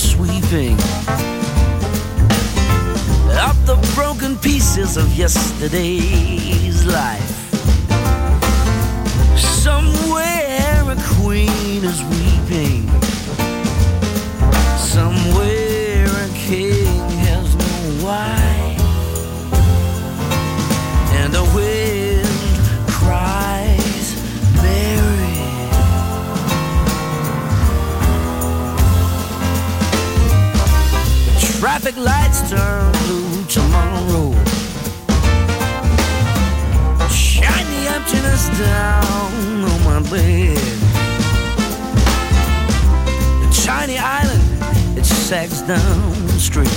Sweeping up the broken pieces of yesterday's life. Traffic lights turn blue tomorrow. Shine the emptiness down on my bed. The tiny island, it sags down the street.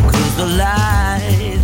Cause the life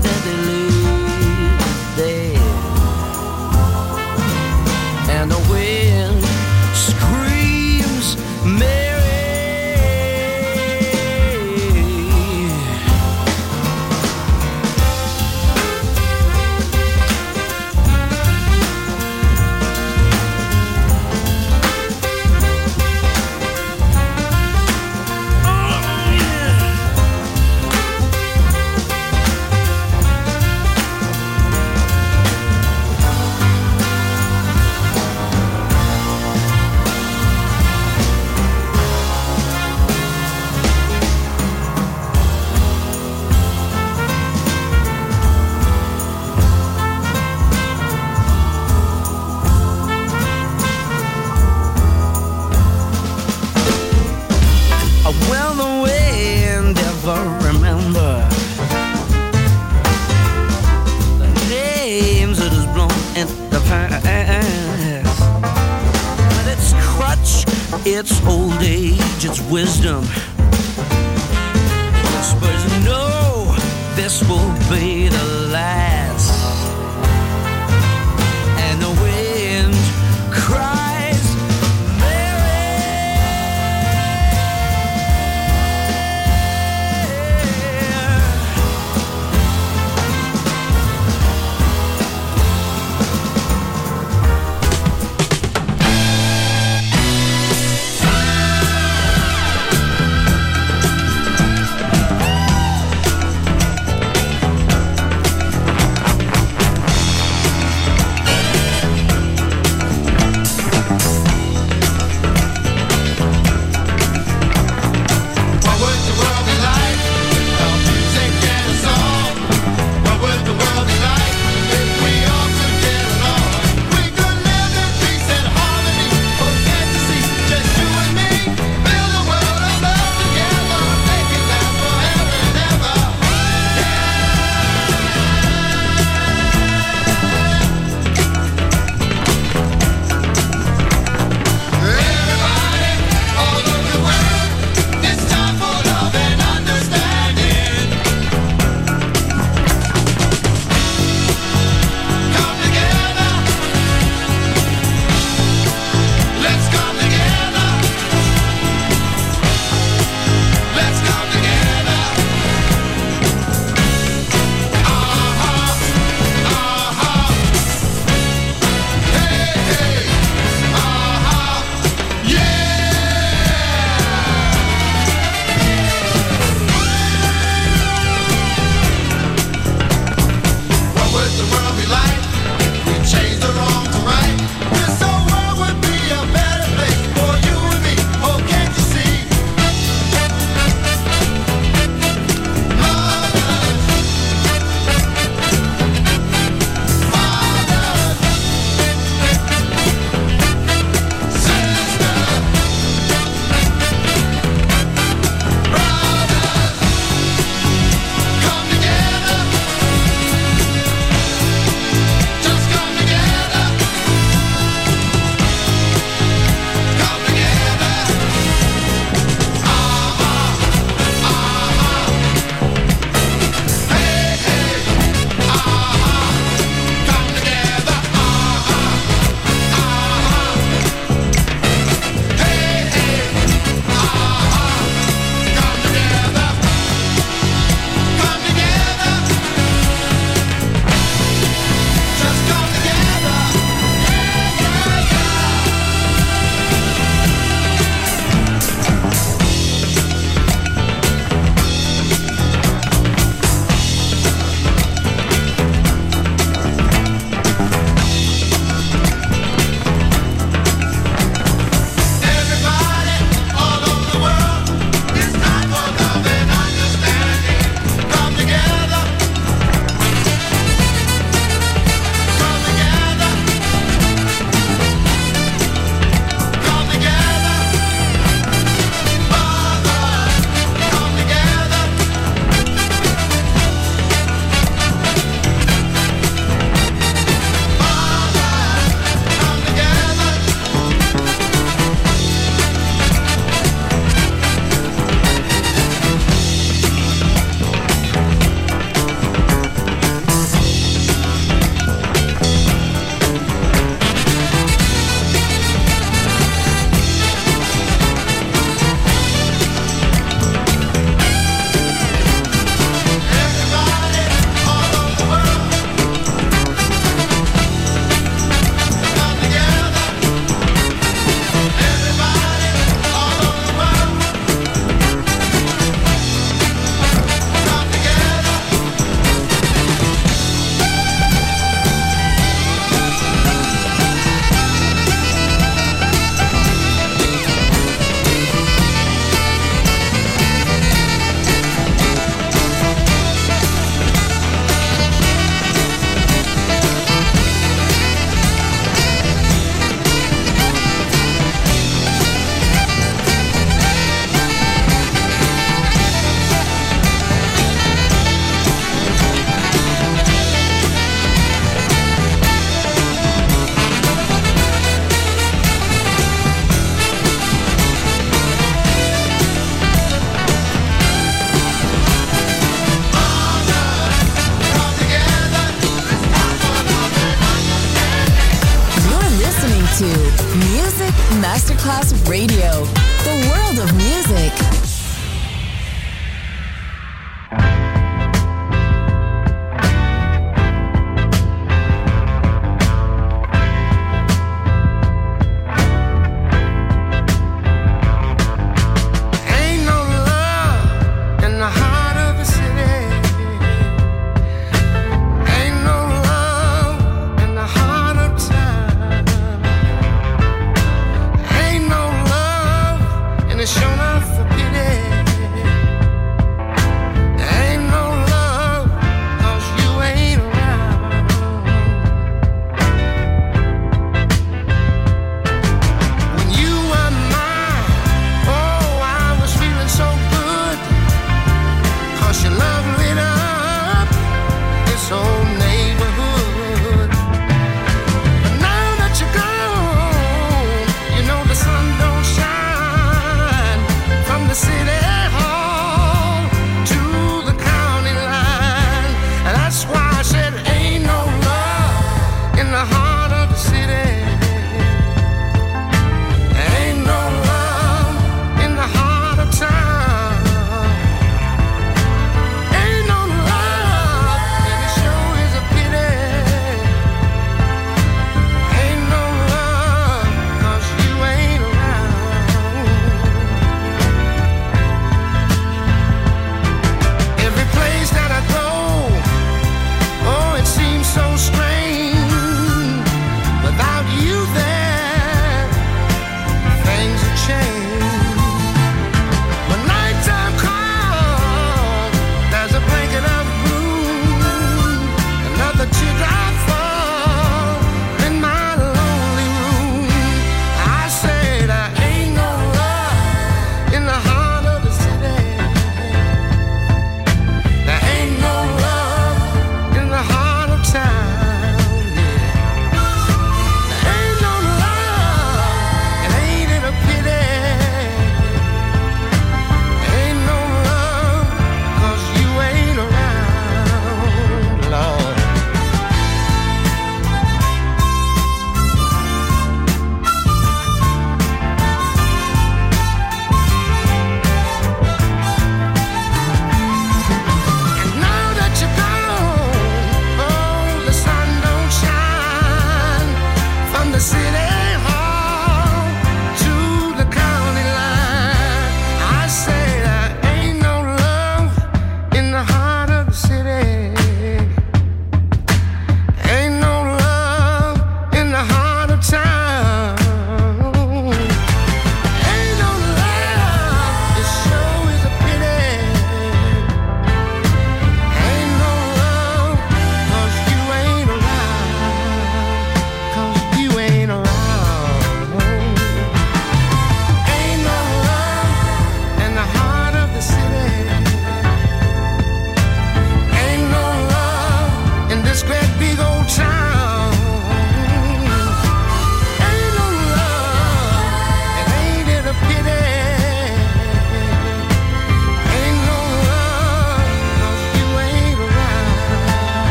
its wisdom. Whispers, no, this will be the last.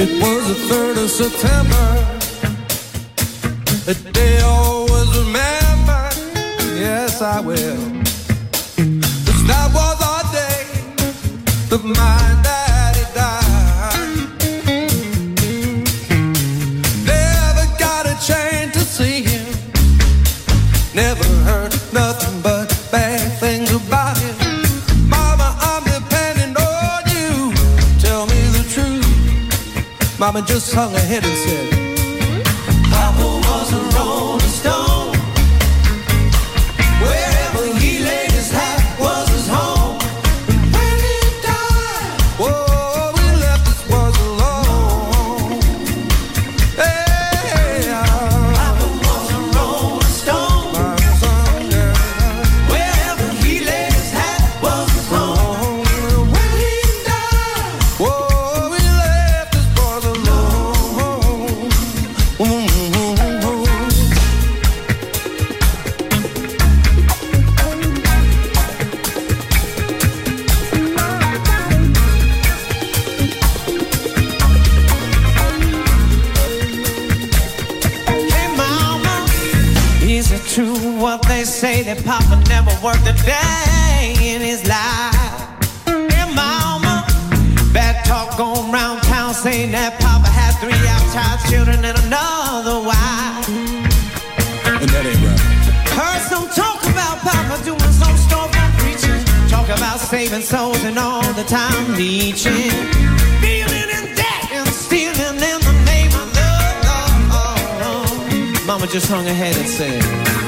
It was the 3rd of September, a day always remember. Yes, I will. The night was our day, the mind. mama just hung her head and said, tongue ahead and said,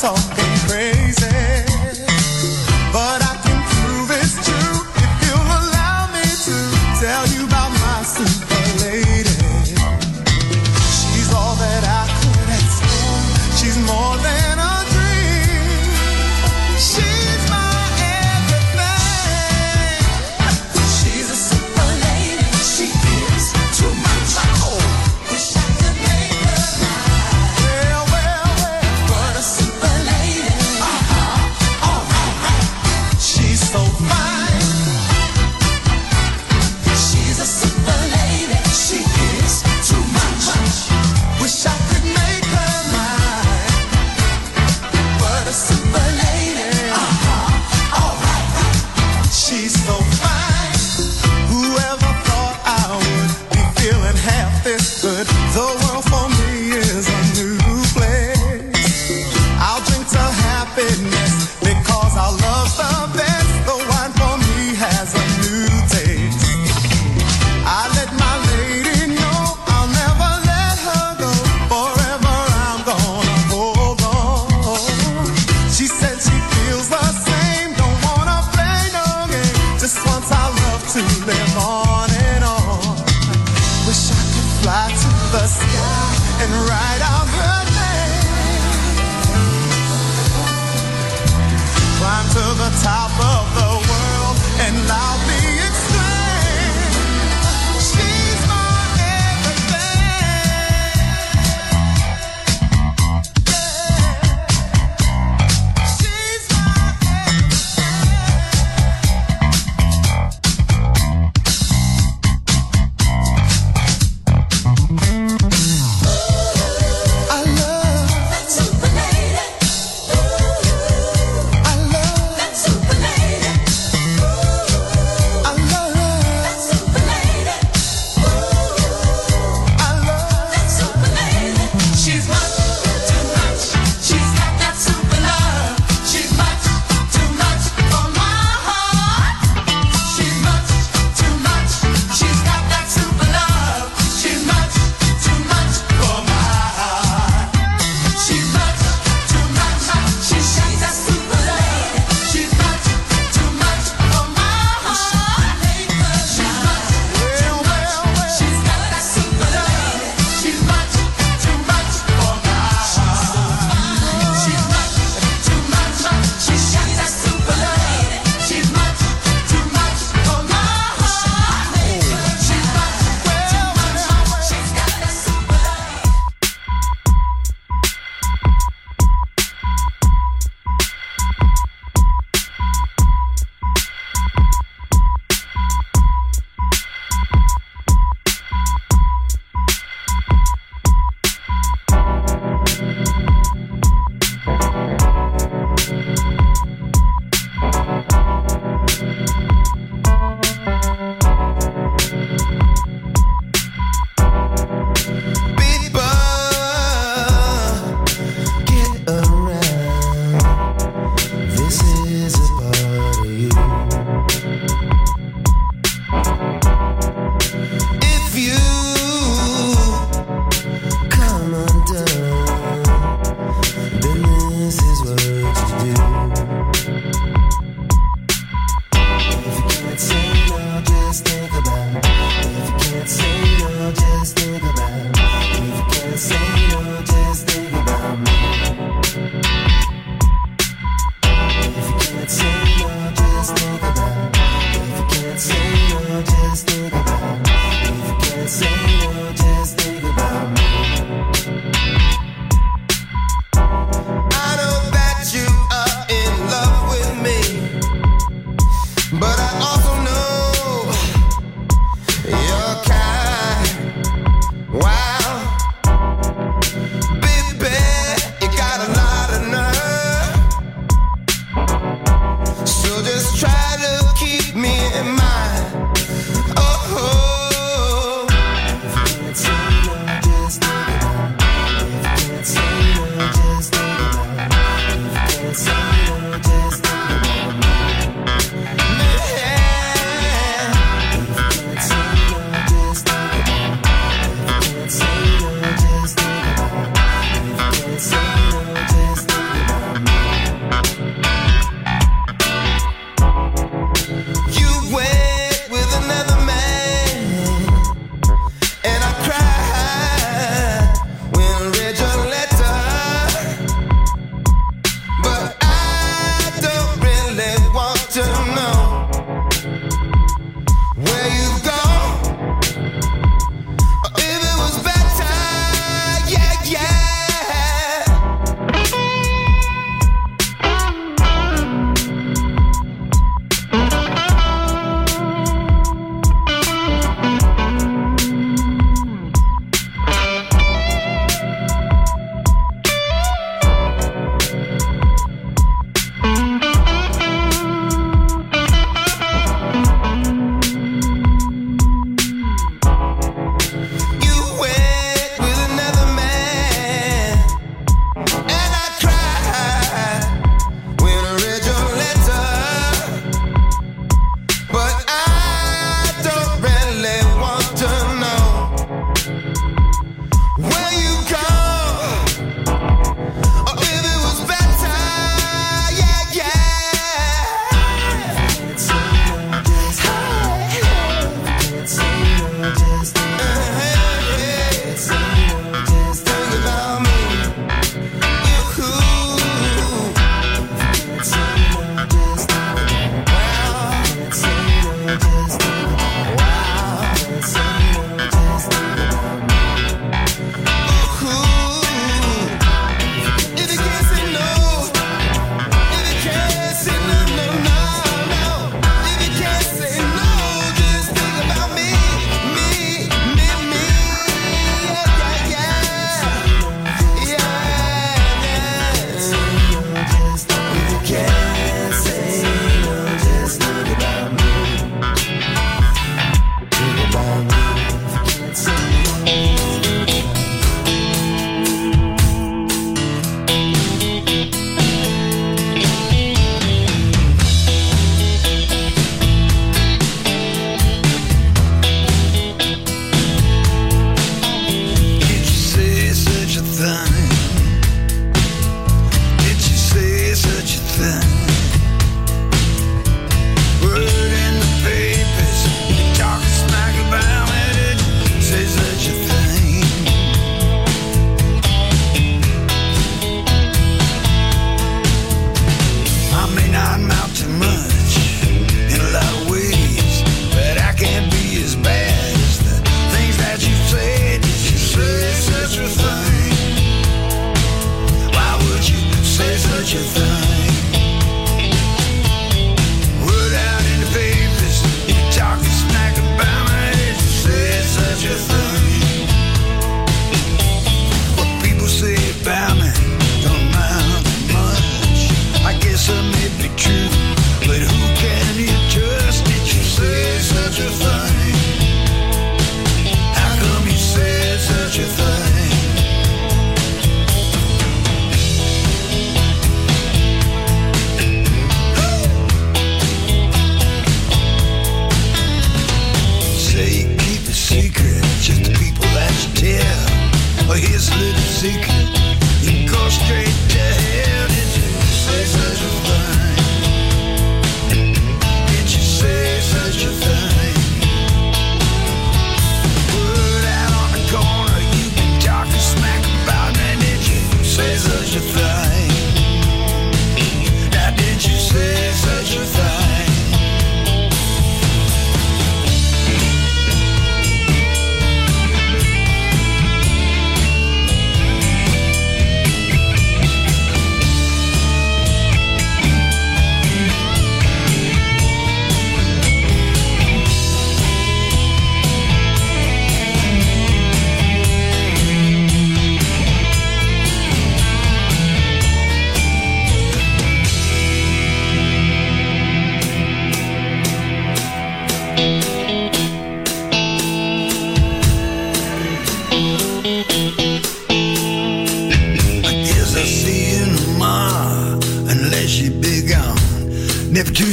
talk.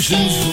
Never